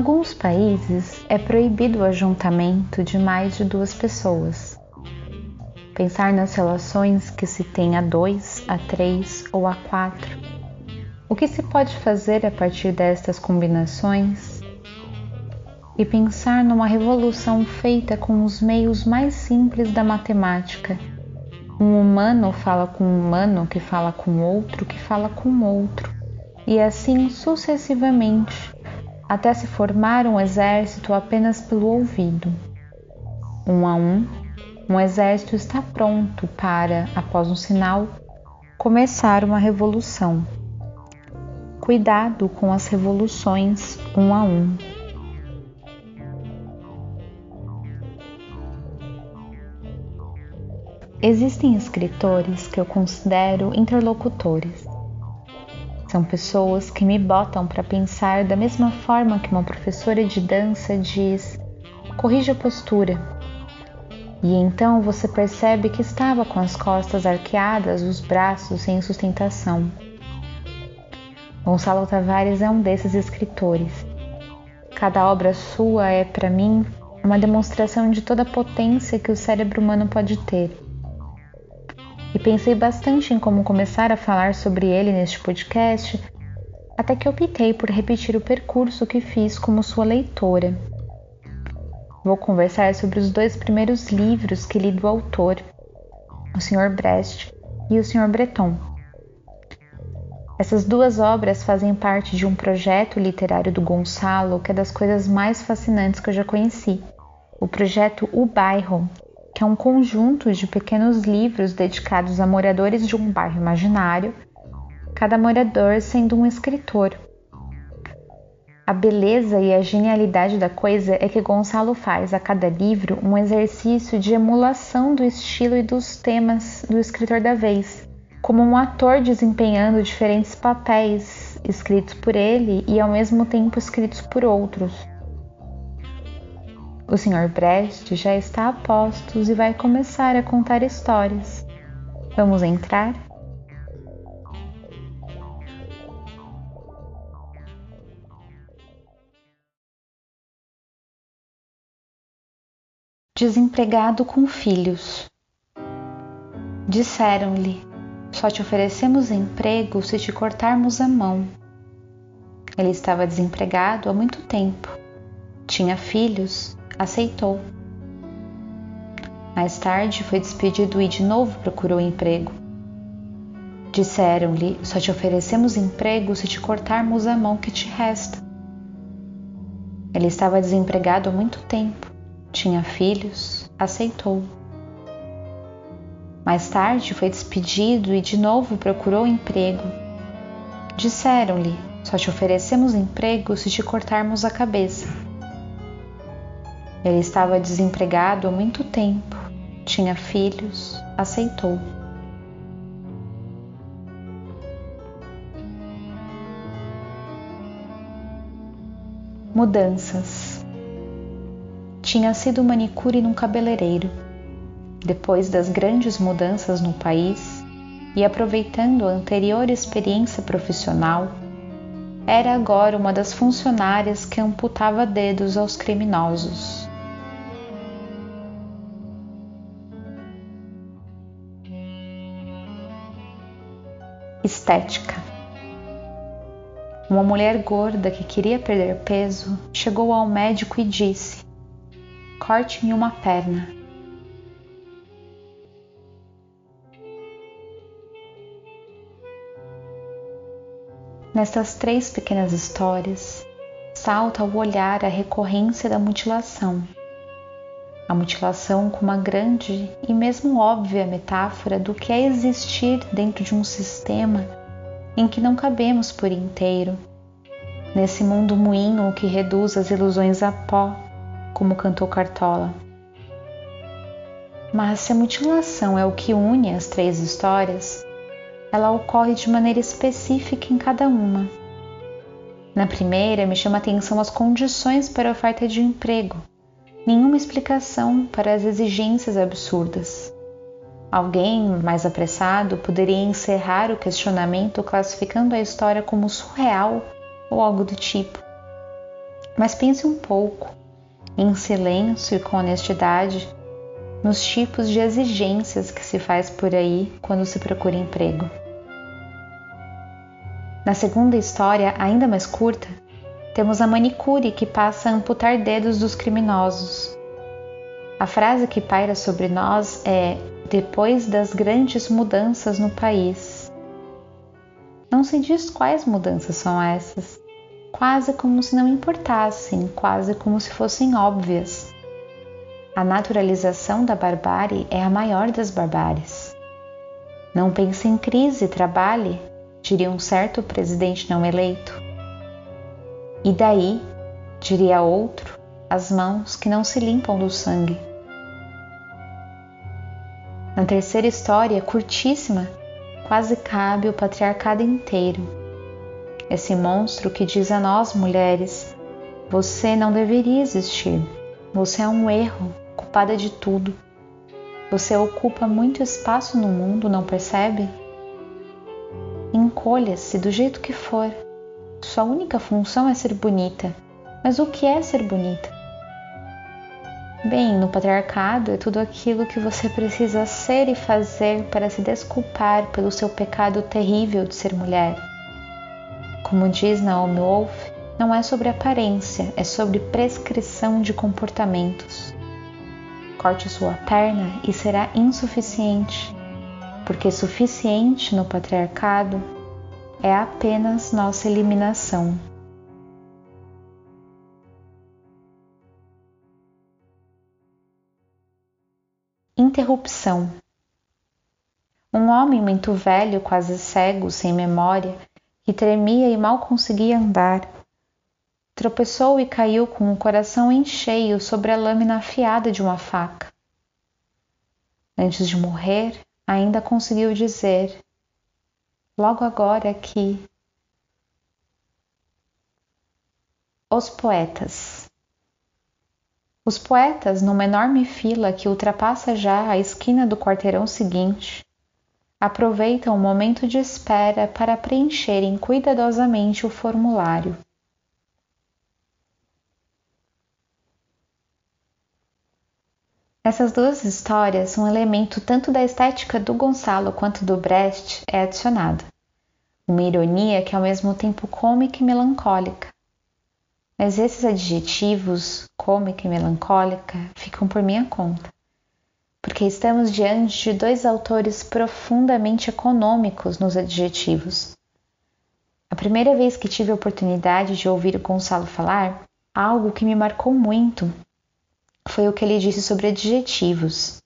alguns países é proibido o ajuntamento de mais de duas pessoas. Pensar nas relações que se tem a dois, a três ou a quatro. O que se pode fazer a partir destas combinações? E pensar numa revolução feita com os meios mais simples da matemática. Um humano fala com um humano que fala com outro que fala com outro, e assim sucessivamente até se formar um exército apenas pelo ouvido. Um a um, um exército está pronto para, após um sinal, começar uma revolução. Cuidado com as revoluções um a um. Existem escritores que eu considero interlocutores são pessoas que me botam para pensar da mesma forma que uma professora de dança diz: corrija a postura. E então você percebe que estava com as costas arqueadas, os braços sem sustentação. Gonçalo Tavares é um desses escritores. Cada obra sua é, para mim, uma demonstração de toda a potência que o cérebro humano pode ter e pensei bastante em como começar a falar sobre ele neste podcast, até que optei por repetir o percurso que fiz como sua leitora. Vou conversar sobre os dois primeiros livros que li do autor, o Sr. Brecht e o Sr. Breton. Essas duas obras fazem parte de um projeto literário do Gonçalo que é das coisas mais fascinantes que eu já conheci, o projeto O Bairro, que é um conjunto de pequenos livros dedicados a moradores de um bairro imaginário, cada morador sendo um escritor. A beleza e a genialidade da coisa é que Gonçalo faz a cada livro um exercício de emulação do estilo e dos temas do escritor da vez, como um ator desempenhando diferentes papéis escritos por ele e ao mesmo tempo escritos por outros. O Sr. Brecht já está a postos e vai começar a contar histórias. Vamos entrar? Desempregado com filhos. Disseram-lhe: Só te oferecemos emprego se te cortarmos a mão. Ele estava desempregado há muito tempo. Tinha filhos aceitou. Mais tarde foi despedido e de novo procurou emprego. Disseram-lhe: Só te oferecemos emprego se te cortarmos a mão que te resta. Ele estava desempregado há muito tempo, tinha filhos, aceitou. Mais tarde foi despedido e de novo procurou emprego. Disseram-lhe: Só te oferecemos emprego se te cortarmos a cabeça. Ele estava desempregado há muito tempo, tinha filhos, aceitou. Mudanças. Tinha sido manicure num cabeleireiro. Depois das grandes mudanças no país e aproveitando a anterior experiência profissional, era agora uma das funcionárias que amputava dedos aos criminosos. Estética. Uma mulher gorda que queria perder peso chegou ao médico e disse: Corte-me uma perna. Nestas três pequenas histórias, salta ao olhar a recorrência da mutilação a mutilação como uma grande e mesmo óbvia metáfora do que é existir dentro de um sistema em que não cabemos por inteiro, nesse mundo moinho que reduz as ilusões a pó, como cantou Cartola. Mas se a mutilação é o que une as três histórias, ela ocorre de maneira específica em cada uma. Na primeira, me chama a atenção as condições para a oferta de emprego, nenhuma explicação para as exigências absurdas. Alguém mais apressado poderia encerrar o questionamento classificando a história como surreal ou algo do tipo. Mas pense um pouco, em silêncio e com honestidade, nos tipos de exigências que se faz por aí quando se procura emprego. Na segunda história, ainda mais curta, temos a manicure que passa a amputar dedos dos criminosos. A frase que paira sobre nós é: depois das grandes mudanças no país. Não se diz quais mudanças são essas, quase como se não importassem, quase como se fossem óbvias. A naturalização da barbárie é a maior das barbáries. Não pense em crise, trabalhe, diria um certo presidente não eleito. E daí, diria outro, as mãos que não se limpam do sangue. Na terceira história, curtíssima, quase cabe o patriarcado inteiro. Esse monstro que diz a nós, mulheres, você não deveria existir. Você é um erro, culpada de tudo. Você ocupa muito espaço no mundo, não percebe? Encolha-se do jeito que for. Sua única função é ser bonita. Mas o que é ser bonita? Bem, no patriarcado é tudo aquilo que você precisa ser e fazer para se desculpar pelo seu pecado terrível de ser mulher. Como diz Naomi Wolf, não é sobre aparência, é sobre prescrição de comportamentos. Corte sua perna e será insuficiente, porque suficiente no patriarcado é apenas nossa eliminação. Interrupção. Um homem muito velho, quase cego, sem memória, que tremia e mal conseguia andar, tropeçou e caiu com o coração em cheio sobre a lâmina afiada de uma faca. Antes de morrer, ainda conseguiu dizer: logo agora que os poetas. Os poetas, numa enorme fila que ultrapassa já a esquina do quarteirão seguinte, aproveitam o momento de espera para preencherem cuidadosamente o formulário. Essas duas histórias, um elemento tanto da estética do Gonçalo quanto do Brecht é adicionado. Uma ironia que é ao mesmo tempo cômica e melancólica. Mas esses adjetivos, cômica e melancólica, ficam por minha conta, porque estamos diante de dois autores profundamente econômicos nos adjetivos. A primeira vez que tive a oportunidade de ouvir o Gonçalo falar, algo que me marcou muito foi o que ele disse sobre adjetivos.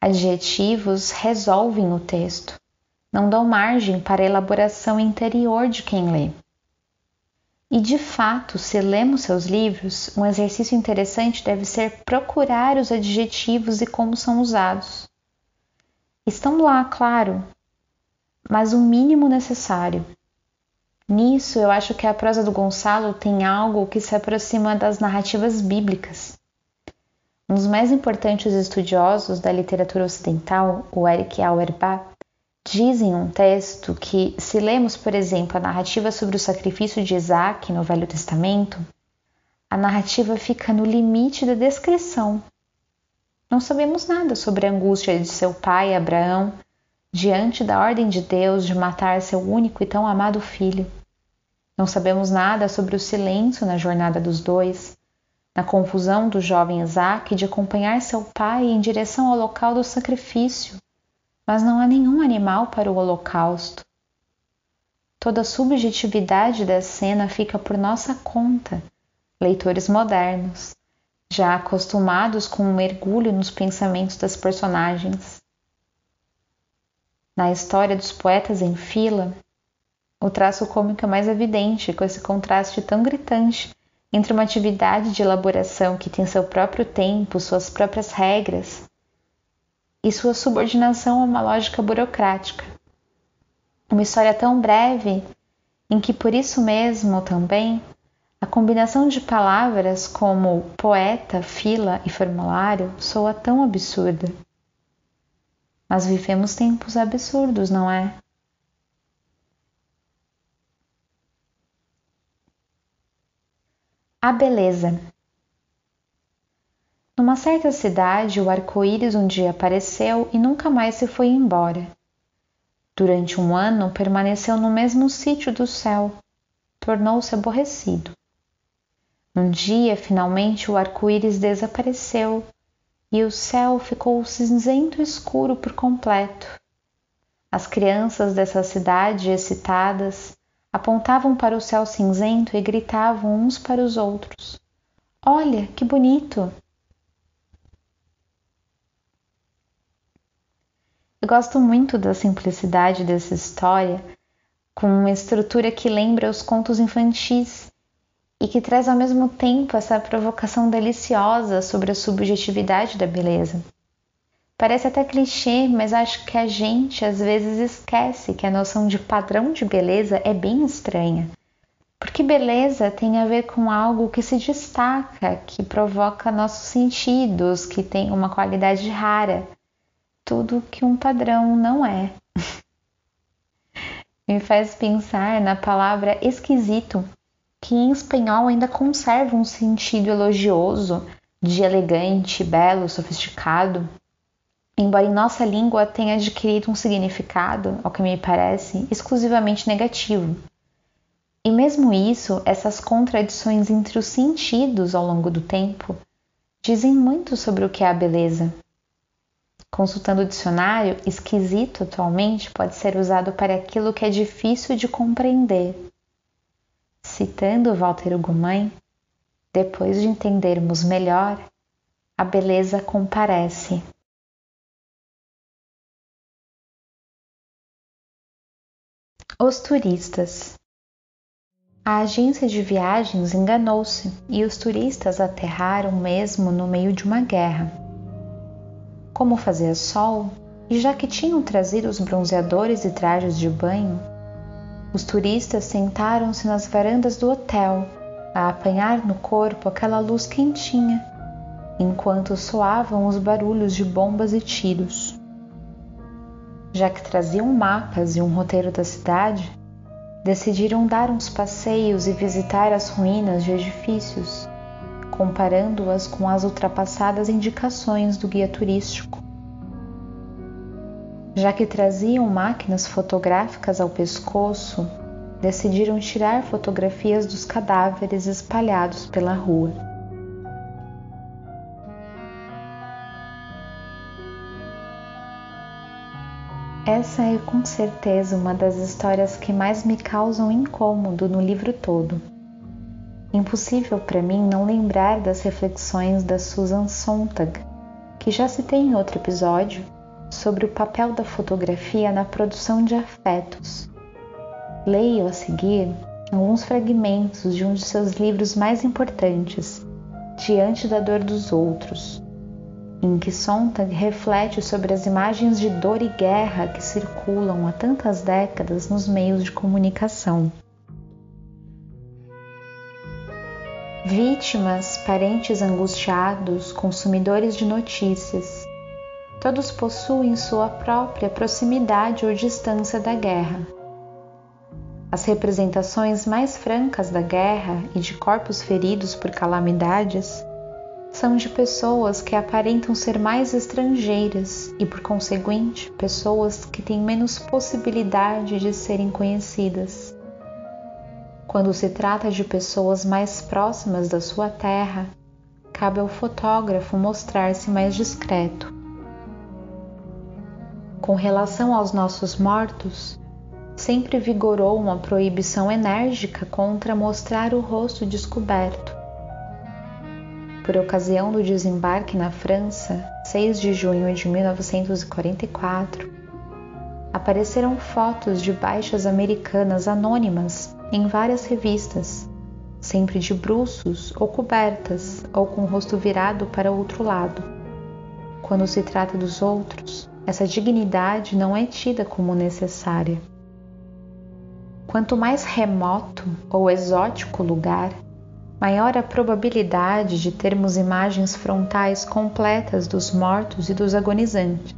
Adjetivos resolvem o texto, não dão margem para a elaboração interior de quem lê. E de fato, se lemos seus livros, um exercício interessante deve ser procurar os adjetivos e como são usados. Estão lá, claro, mas o mínimo necessário. Nisso, eu acho que a prosa do Gonçalo tem algo que se aproxima das narrativas bíblicas. Um dos mais importantes estudiosos da literatura ocidental, o Eric Auerbach, diz em um texto que, se lemos, por exemplo, a narrativa sobre o sacrifício de Isaac no Velho Testamento, a narrativa fica no limite da descrição. Não sabemos nada sobre a angústia de seu pai Abraão diante da ordem de Deus de matar seu único e tão amado filho. Não sabemos nada sobre o silêncio na jornada dos dois, na confusão do jovem Isaac de acompanhar seu pai em direção ao local do sacrifício, mas não há nenhum animal para o holocausto. Toda a subjetividade da cena fica por nossa conta, leitores modernos, já acostumados com um mergulho nos pensamentos das personagens. Na história dos poetas em fila, o traço cômico é mais evidente, com esse contraste tão gritante entre uma atividade de elaboração que tem seu próprio tempo, suas próprias regras, e sua subordinação a uma lógica burocrática. Uma história tão breve em que, por isso mesmo também, a combinação de palavras como poeta, fila e formulário soa tão absurda. Mas vivemos tempos absurdos, não é? A beleza. Numa certa cidade, o arco-íris um dia apareceu e nunca mais se foi embora. Durante um ano, permaneceu no mesmo sítio do céu. Tornou-se aborrecido. Um dia, finalmente, o arco-íris desapareceu e o céu ficou cinzento escuro por completo. As crianças dessa cidade, excitadas, apontavam para o céu cinzento e gritavam uns para os outros: Olha, que bonito! Gosto muito da simplicidade dessa história, com uma estrutura que lembra os contos infantis e que traz ao mesmo tempo essa provocação deliciosa sobre a subjetividade da beleza. Parece até clichê, mas acho que a gente às vezes esquece que a noção de padrão de beleza é bem estranha. Porque beleza tem a ver com algo que se destaca, que provoca nossos sentidos, que tem uma qualidade rara. Tudo que um padrão não é. Me faz pensar na palavra esquisito, que em espanhol ainda conserva um sentido elogioso, de elegante, belo, sofisticado embora em nossa língua tenha adquirido um significado, ao que me parece, exclusivamente negativo. E mesmo isso, essas contradições entre os sentidos ao longo do tempo, dizem muito sobre o que é a beleza. Consultando o dicionário, esquisito atualmente pode ser usado para aquilo que é difícil de compreender. Citando Walter Ugumãe, depois de entendermos melhor, a beleza comparece. Os turistas. A agência de viagens enganou-se e os turistas aterraram mesmo no meio de uma guerra. Como fazia sol, e já que tinham trazido os bronzeadores e trajes de banho, os turistas sentaram-se nas varandas do hotel a apanhar no corpo aquela luz quentinha, enquanto soavam os barulhos de bombas e tiros. Já que traziam mapas e um roteiro da cidade, decidiram dar uns passeios e visitar as ruínas de edifícios, comparando-as com as ultrapassadas indicações do guia turístico. Já que traziam máquinas fotográficas ao pescoço, decidiram tirar fotografias dos cadáveres espalhados pela rua. Essa é com certeza uma das histórias que mais me causam incômodo no livro todo. Impossível para mim não lembrar das reflexões da Susan Sontag, que já citei em outro episódio, sobre o papel da fotografia na produção de afetos. Leio a seguir alguns fragmentos de um de seus livros mais importantes, Diante da Dor dos Outros, em que Sontag reflete sobre as imagens de dor e guerra que circulam há tantas décadas nos meios de comunicação. Vítimas, parentes angustiados, consumidores de notícias, todos possuem sua própria proximidade ou distância da guerra. As representações mais francas da guerra e de corpos feridos por calamidades são de pessoas que aparentam ser mais estrangeiras e, por conseguinte, pessoas que têm menos possibilidade de serem conhecidas. Quando se trata de pessoas mais próximas da sua terra, cabe ao fotógrafo mostrar-se mais discreto. Com relação aos nossos mortos, sempre vigorou uma proibição enérgica contra mostrar o rosto descoberto por ocasião do desembarque na França, 6 de junho de 1944, apareceram fotos de baixas americanas anônimas em várias revistas, sempre de bruços ou cobertas ou com o rosto virado para outro lado. Quando se trata dos outros, essa dignidade não é tida como necessária. Quanto mais remoto ou exótico o lugar, maior a probabilidade de termos imagens frontais completas dos mortos e dos agonizantes.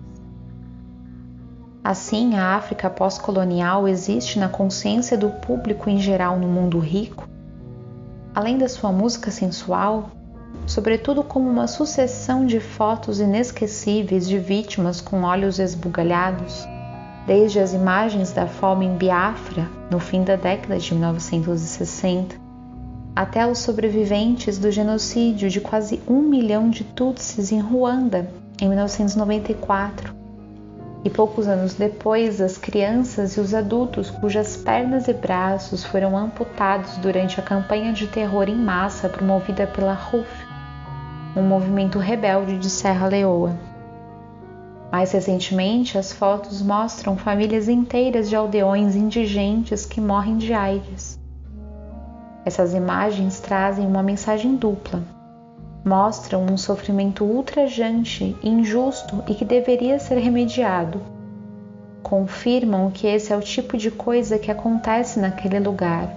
Assim, a África pós-colonial existe na consciência do público em geral no mundo rico além da sua música sensual, sobretudo como uma sucessão de fotos inesquecíveis de vítimas com olhos esbugalhados, desde as imagens da fome em Biafra, no fim da década de 1960, até os sobreviventes do genocídio de quase um milhão de Tutsis em Ruanda, em 1994, e poucos anos depois, as crianças e os adultos cujas pernas e braços foram amputados durante a campanha de terror em massa promovida pela RUF, um movimento rebelde de Serra Leoa. Mais recentemente, as fotos mostram famílias inteiras de aldeões indigentes que morrem de AIDS. Essas imagens trazem uma mensagem dupla mostram um sofrimento ultrajante, injusto e que deveria ser remediado. Confirmam que esse é o tipo de coisa que acontece naquele lugar.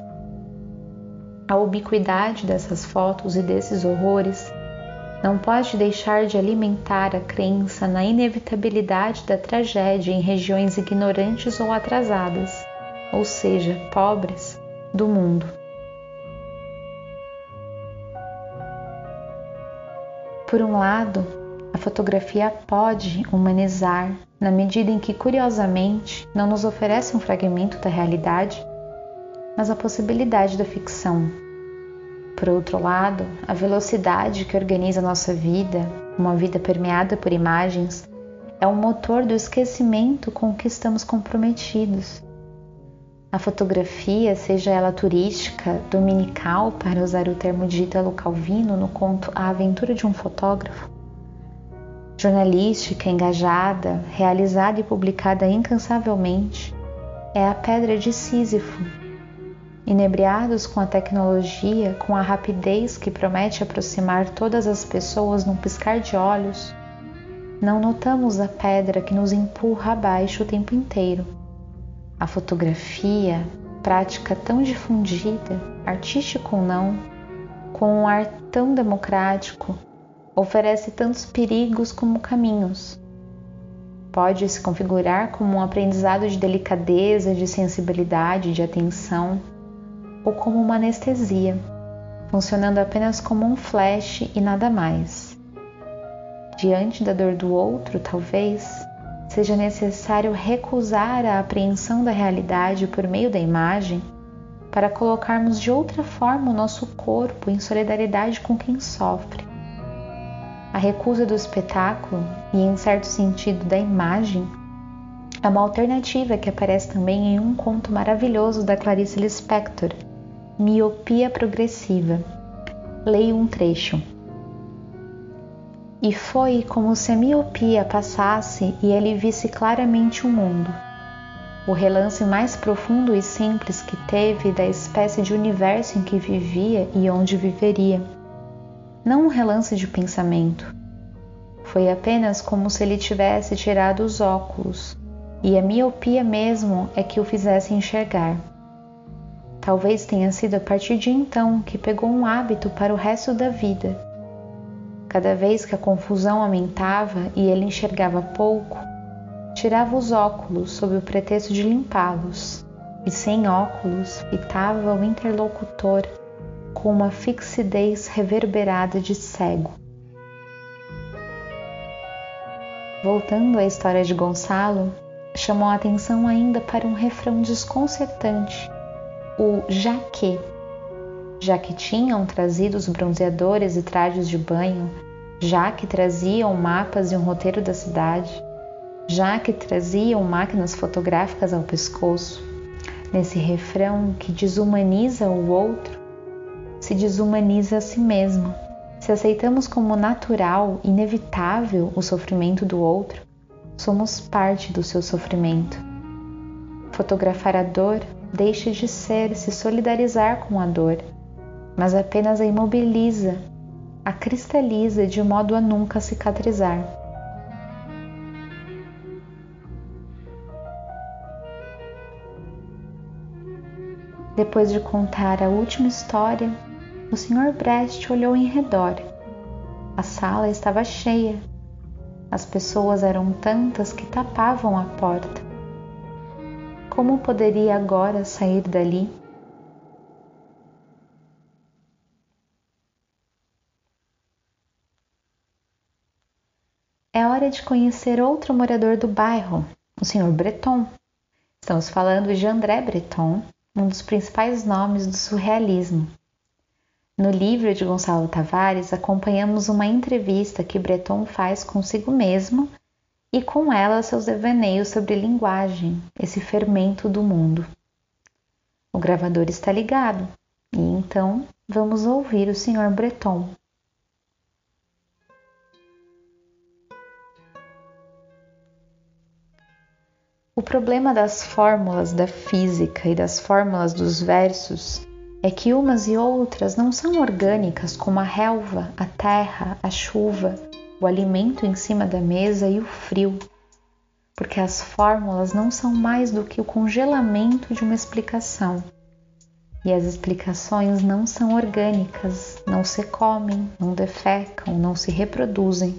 A ubiquidade dessas fotos e desses horrores não pode deixar de alimentar a crença na inevitabilidade da tragédia em regiões ignorantes ou atrasadas, ou seja, pobres, do mundo. Por um lado, a fotografia pode humanizar na medida em que, curiosamente, não nos oferece um fragmento da realidade, mas a possibilidade da ficção. Por outro lado, a velocidade que organiza nossa vida, uma vida permeada por imagens, é o motor do esquecimento com que estamos comprometidos a fotografia, seja ela turística, dominical, para usar o termo de Italo Calvino no conto A Aventura de um Fotógrafo, jornalística, engajada, realizada e publicada incansavelmente, é a pedra de Sísifo. Inebriados com a tecnologia, com a rapidez que promete aproximar todas as pessoas num piscar de olhos, não notamos a pedra que nos empurra abaixo o tempo inteiro a fotografia, prática tão difundida, artístico ou não, com um ar tão democrático, oferece tantos perigos como caminhos. Pode se configurar como um aprendizado de delicadeza, de sensibilidade, de atenção, ou como uma anestesia, funcionando apenas como um flash e nada mais. Diante da dor do outro, talvez, seja necessário recusar a apreensão da realidade por meio da imagem para colocarmos de outra forma o nosso corpo em solidariedade com quem sofre. A recusa do espetáculo e, em certo sentido, da imagem é uma alternativa que aparece também em um conto maravilhoso da Clarice Lispector, Miopia Progressiva. Leio um trecho. E foi como se a miopia passasse e ele visse claramente o mundo. O relance mais profundo e simples que teve da espécie de universo em que vivia e onde viveria. Não um relance de pensamento. Foi apenas como se ele tivesse tirado os óculos, e a miopia mesmo é que o fizesse enxergar. Talvez tenha sido a partir de então que pegou um hábito para o resto da vida Cada vez que a confusão aumentava e ele enxergava pouco, tirava os óculos sob o pretexto de limpá-los e, sem óculos, fitava o interlocutor com uma fixidez reverberada de cego. Voltando à história de Gonçalo, chamou a atenção ainda para um refrão desconcertante, o jaque já que tinham trazido os bronzeadores e trajes de banho, já que traziam mapas e um roteiro da cidade, já que traziam máquinas fotográficas ao pescoço, nesse refrão que desumaniza o outro, se desumaniza a si mesmo. Se aceitamos como natural, inevitável o sofrimento do outro, somos parte do seu sofrimento. Fotografar a dor deixa de ser se solidarizar com a dor mas apenas a imobiliza, a cristaliza de modo a nunca cicatrizar. Depois de contar a última história, o Sr. Brecht olhou em redor. A sala estava cheia. As pessoas eram tantas que tapavam a porta. Como poderia agora sair dali? É hora de conhecer outro morador do bairro, o Sr. Breton. Estamos falando de André Breton, um dos principais nomes do surrealismo. No livro de Gonçalo Tavares, acompanhamos uma entrevista que Breton faz consigo mesmo e com ela seus devaneios sobre linguagem, esse fermento do mundo. O gravador está ligado e então vamos ouvir o Sr. Breton. O problema das fórmulas da física e das fórmulas dos versos é que umas e outras não são orgânicas como a relva, a terra, a chuva, o alimento em cima da mesa e o frio, porque as fórmulas não são mais do que o congelamento de uma explicação. E as explicações não são orgânicas, não se comem, não defecam, não se reproduzem.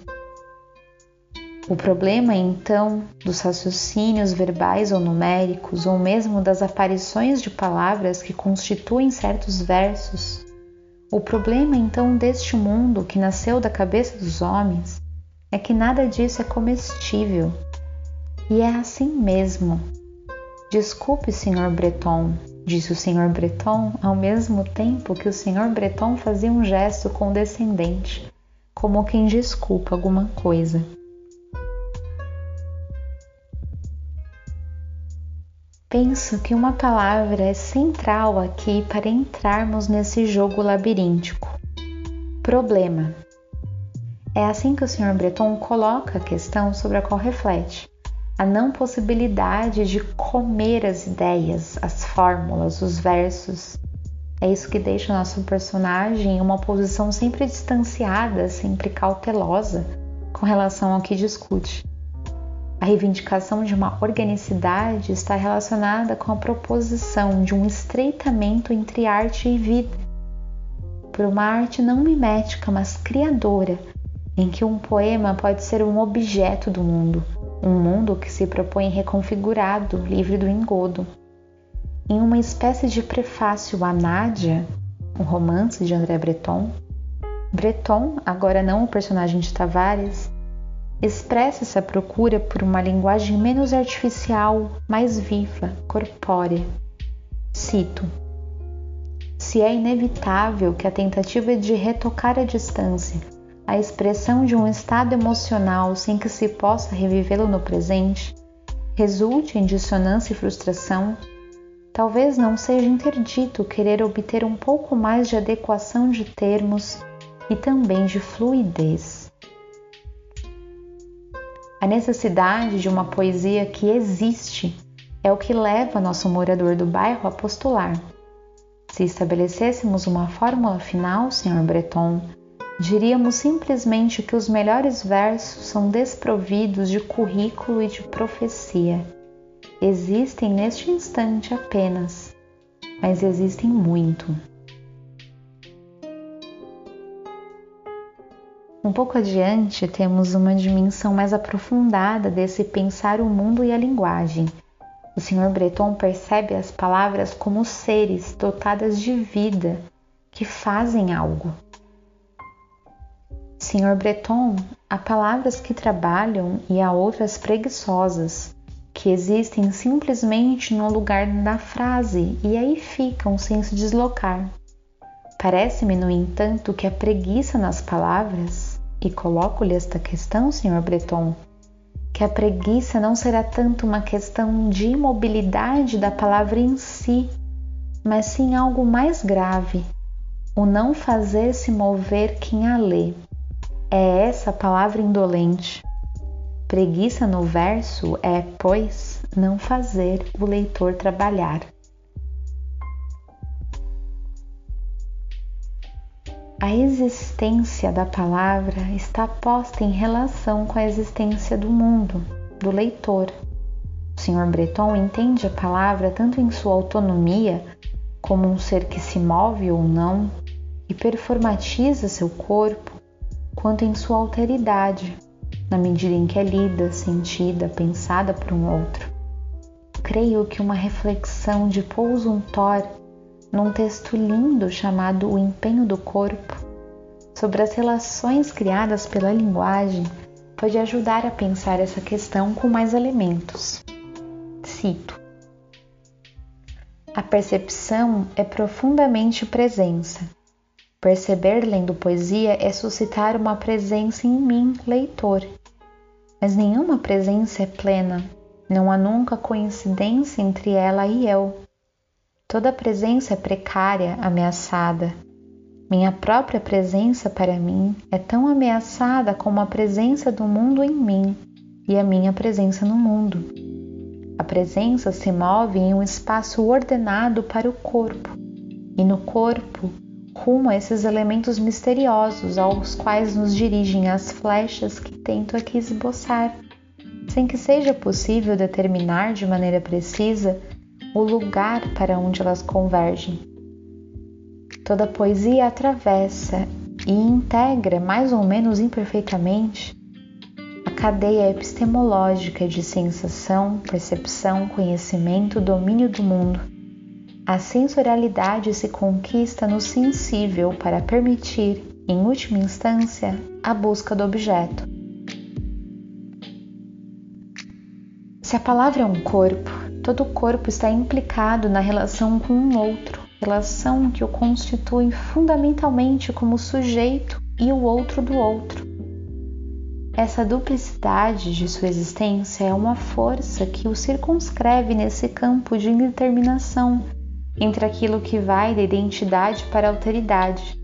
O problema, então, dos raciocínios verbais ou numéricos, ou mesmo das aparições de palavras que constituem certos versos, o problema, então, deste mundo que nasceu da cabeça dos homens é que nada disso é comestível. E é assim mesmo. Desculpe, Sr. Breton, disse o Sr. Breton ao mesmo tempo que o Sr. Breton fazia um gesto condescendente, como quem desculpa alguma coisa. Penso que uma palavra é central aqui para entrarmos nesse jogo labiríntico. Problema. É assim que o Sr. Breton coloca a questão sobre a qual reflete. A não possibilidade de comer as ideias, as fórmulas, os versos. É isso que deixa o nosso personagem em uma posição sempre distanciada, sempre cautelosa com relação ao que discute. A reivindicação de uma organicidade está relacionada com a proposição de um estreitamento entre arte e vida, por uma arte não mimética, mas criadora, em que um poema pode ser um objeto do mundo, um mundo que se propõe reconfigurado, livre do engodo. Em uma espécie de prefácio a Nádia, um romance de André Breton, Breton, agora não o personagem de Tavares, expressa essa procura por uma linguagem menos artificial, mais viva, corpórea. Cito: Se é inevitável que a tentativa de retocar a distância, a expressão de um estado emocional sem que se possa revivê-lo no presente, resulte em dissonância e frustração, talvez não seja interdito querer obter um pouco mais de adequação de termos e também de fluidez. A necessidade de uma poesia que existe é o que leva nosso morador do bairro a postular. Se estabelecêssemos uma fórmula final, Sr. Breton, diríamos simplesmente que os melhores versos são desprovidos de currículo e de profecia. Existem neste instante apenas, mas existem muito. Um pouco adiante, temos uma dimensão mais aprofundada desse pensar o mundo e a linguagem. O Sr. Breton percebe as palavras como seres dotadas de vida que fazem algo. Sr. Breton, há palavras que trabalham e há outras preguiçosas, que existem simplesmente no lugar da frase e aí ficam sem se deslocar. Parece-me, no entanto, que a preguiça nas palavras e coloco-lhe esta questão, Sr. Breton, que a preguiça não será tanto uma questão de imobilidade da palavra em si, mas sim algo mais grave, o não fazer se mover quem a lê. É essa a palavra indolente. Preguiça no verso é, pois, não fazer o leitor trabalhar. A existência da palavra está posta em relação com a existência do mundo, do leitor. O Sr. Breton entende a palavra tanto em sua autonomia, como um ser que se move ou não e performatiza seu corpo, quanto em sua alteridade, na medida em que é lida, sentida, pensada por um outro. Creio que uma reflexão de Paul Zumthor num texto lindo chamado O Empenho do Corpo, sobre as relações criadas pela linguagem, pode ajudar a pensar essa questão com mais elementos. Cito: A percepção é profundamente presença. Perceber lendo poesia é suscitar uma presença em mim, leitor. Mas nenhuma presença é plena, não há nunca coincidência entre ela e eu. Toda presença é precária, ameaçada. Minha própria presença para mim é tão ameaçada como a presença do mundo em mim e a minha presença no mundo. A presença se move em um espaço ordenado para o corpo, e no corpo, rumo a esses elementos misteriosos aos quais nos dirigem as flechas que tento aqui esboçar, sem que seja possível determinar de maneira precisa o lugar para onde elas convergem. Toda poesia atravessa e integra, mais ou menos imperfeitamente, a cadeia epistemológica de sensação, percepção, conhecimento, domínio do mundo. A sensorialidade se conquista no sensível para permitir, em última instância, a busca do objeto. Se a palavra é um corpo, todo o corpo está implicado na relação com um outro, relação que o constitui fundamentalmente como sujeito e o outro do outro. Essa duplicidade de sua existência é uma força que o circunscreve nesse campo de indeterminação entre aquilo que vai da identidade para a alteridade.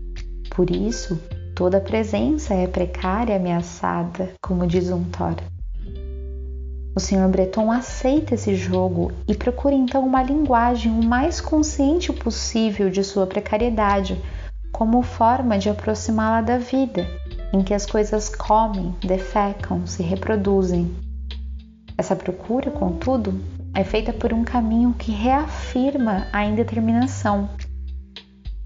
Por isso, toda presença é precária e ameaçada, como diz um Thor. O Sr. Breton aceita esse jogo e procura então uma linguagem o mais consciente possível de sua precariedade, como forma de aproximá-la da vida, em que as coisas comem, defecam, se reproduzem. Essa procura, contudo, é feita por um caminho que reafirma a indeterminação.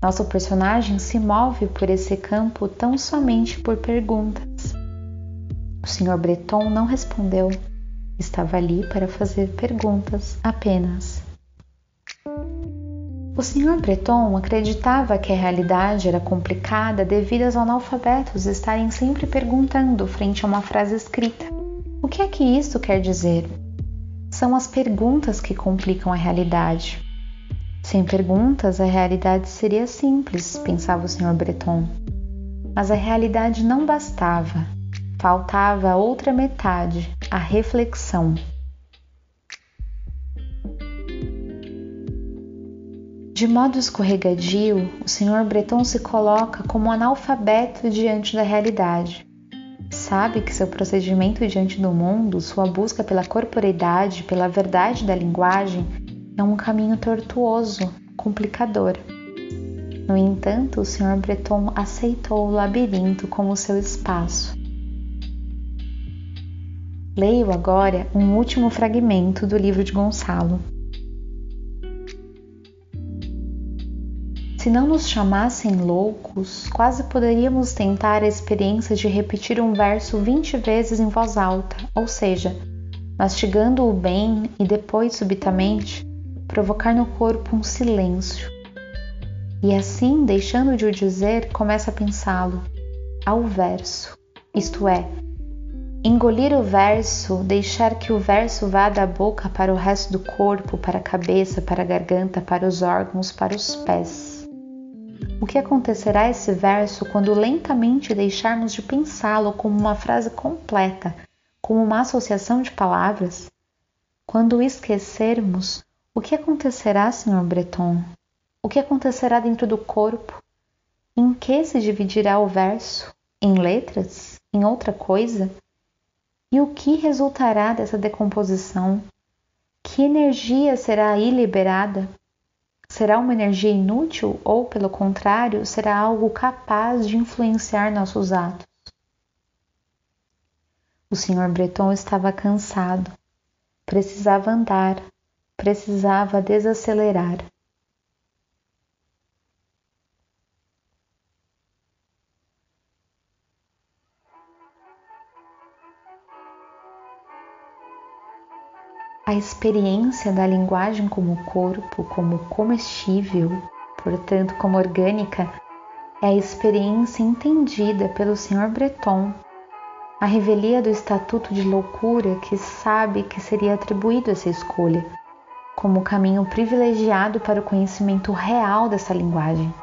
Nosso personagem se move por esse campo tão somente por perguntas. O Sr. Breton não respondeu Estava ali para fazer perguntas apenas. O Sr. Breton acreditava que a realidade era complicada devido aos analfabetos estarem sempre perguntando frente a uma frase escrita. O que é que isto quer dizer? São as perguntas que complicam a realidade. Sem perguntas, a realidade seria simples, pensava o Sr. Breton. Mas a realidade não bastava, faltava a outra metade, a reflexão. De modo escorregadio, o Sr. Breton se coloca como analfabeto diante da realidade. Sabe que seu procedimento diante do mundo, sua busca pela corporeidade, pela verdade da linguagem, é um caminho tortuoso, complicador. No entanto, o Sr. Breton aceitou o labirinto como seu espaço. Leio agora um último fragmento do livro de Gonçalo. Se não nos chamassem loucos, quase poderíamos tentar a experiência de repetir um verso 20 vezes em voz alta, ou seja, mastigando-o bem e depois, subitamente, provocar no corpo um silêncio. E assim, deixando de o dizer, começa a pensá-lo, ao verso, isto é, Engolir o verso, deixar que o verso vá da boca para o resto do corpo, para a cabeça, para a garganta, para os órgãos, para os pés. O que acontecerá esse verso quando lentamente deixarmos de pensá-lo como uma frase completa, como uma associação de palavras? Quando o esquecermos, o que acontecerá, Sr. Breton? O que acontecerá dentro do corpo? Em que se dividirá o verso? Em letras? Em outra coisa? E o que resultará dessa decomposição? Que energia será aí liberada? Será uma energia inútil ou, pelo contrário, será algo capaz de influenciar nossos atos? O Sr. Breton estava cansado, precisava andar, precisava desacelerar. A experiência da linguagem como corpo, como comestível, portanto, como orgânica, é a experiência entendida pelo Sr. Breton a revelia do estatuto de loucura que sabe que seria atribuído essa escolha, como caminho privilegiado para o conhecimento real dessa linguagem.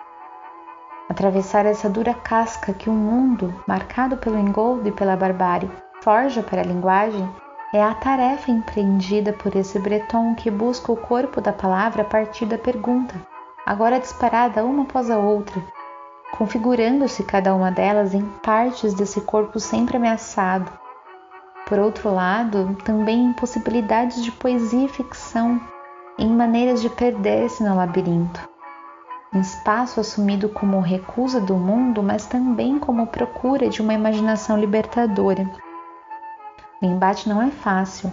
Atravessar essa dura casca que o um mundo, marcado pelo engodo e pela barbárie, forja para a linguagem, é a tarefa empreendida por esse breton que busca o corpo da palavra a partir da pergunta, agora disparada uma após a outra, configurando-se cada uma delas em partes desse corpo sempre ameaçado. Por outro lado, também em possibilidades de poesia e ficção, em maneiras de perder-se no labirinto. Um espaço assumido como recusa do mundo, mas também como procura de uma imaginação libertadora. O embate não é fácil.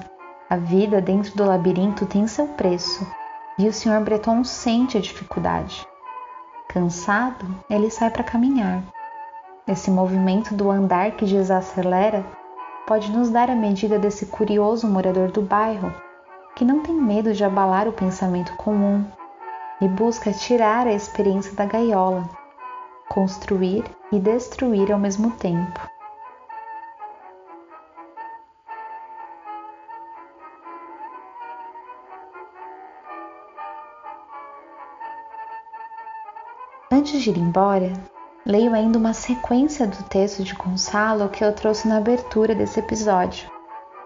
A vida dentro do labirinto tem seu preço, e o Sr. Breton sente a dificuldade. Cansado, ele sai para caminhar. Esse movimento do andar que desacelera pode nos dar a medida desse curioso morador do bairro, que não tem medo de abalar o pensamento comum e busca tirar a experiência da gaiola, construir e destruir ao mesmo tempo. Antes de ir embora, leio ainda uma sequência do texto de Gonçalo que eu trouxe na abertura desse episódio.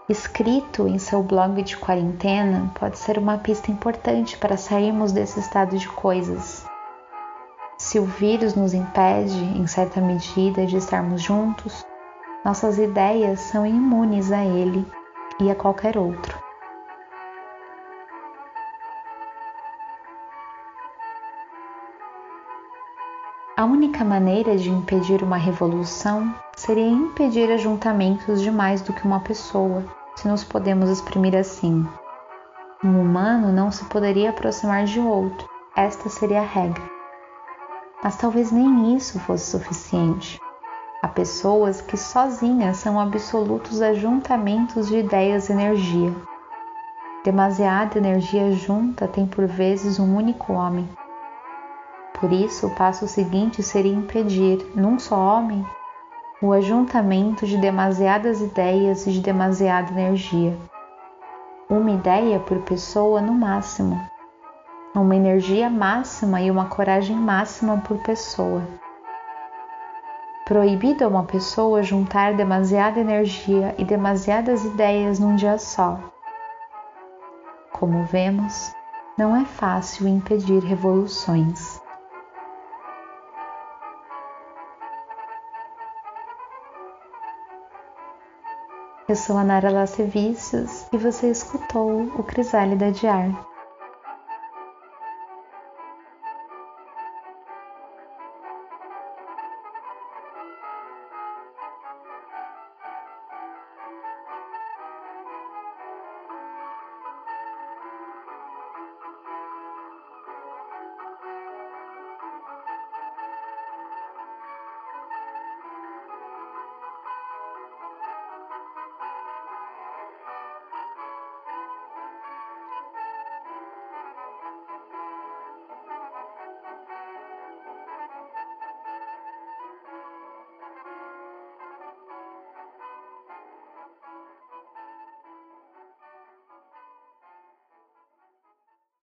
Escrito em seu blog de quarentena, pode ser uma pista importante para sairmos desse estado de coisas. Se o vírus nos impede, em certa medida, de estarmos juntos, nossas ideias são imunes a ele e a qualquer outro. A única maneira de impedir uma revolução seria impedir ajuntamentos de mais do que uma pessoa, se nos podemos exprimir assim. Um humano não se poderia aproximar de outro, esta seria a regra. Mas talvez nem isso fosse suficiente. Há pessoas que sozinhas são absolutos ajuntamentos de ideias e energia. Demasiada energia junta tem por vezes um único homem por isso, o passo seguinte seria impedir, num só homem, o ajuntamento de demasiadas ideias e de demasiada energia. Uma ideia por pessoa no máximo, uma energia máxima e uma coragem máxima por pessoa. Proibido a uma pessoa juntar demasiada energia e demasiadas ideias num dia só. Como vemos, não é fácil impedir revoluções. Eu sou a Nara Lacevicius e você escutou o Crisálida de Ar.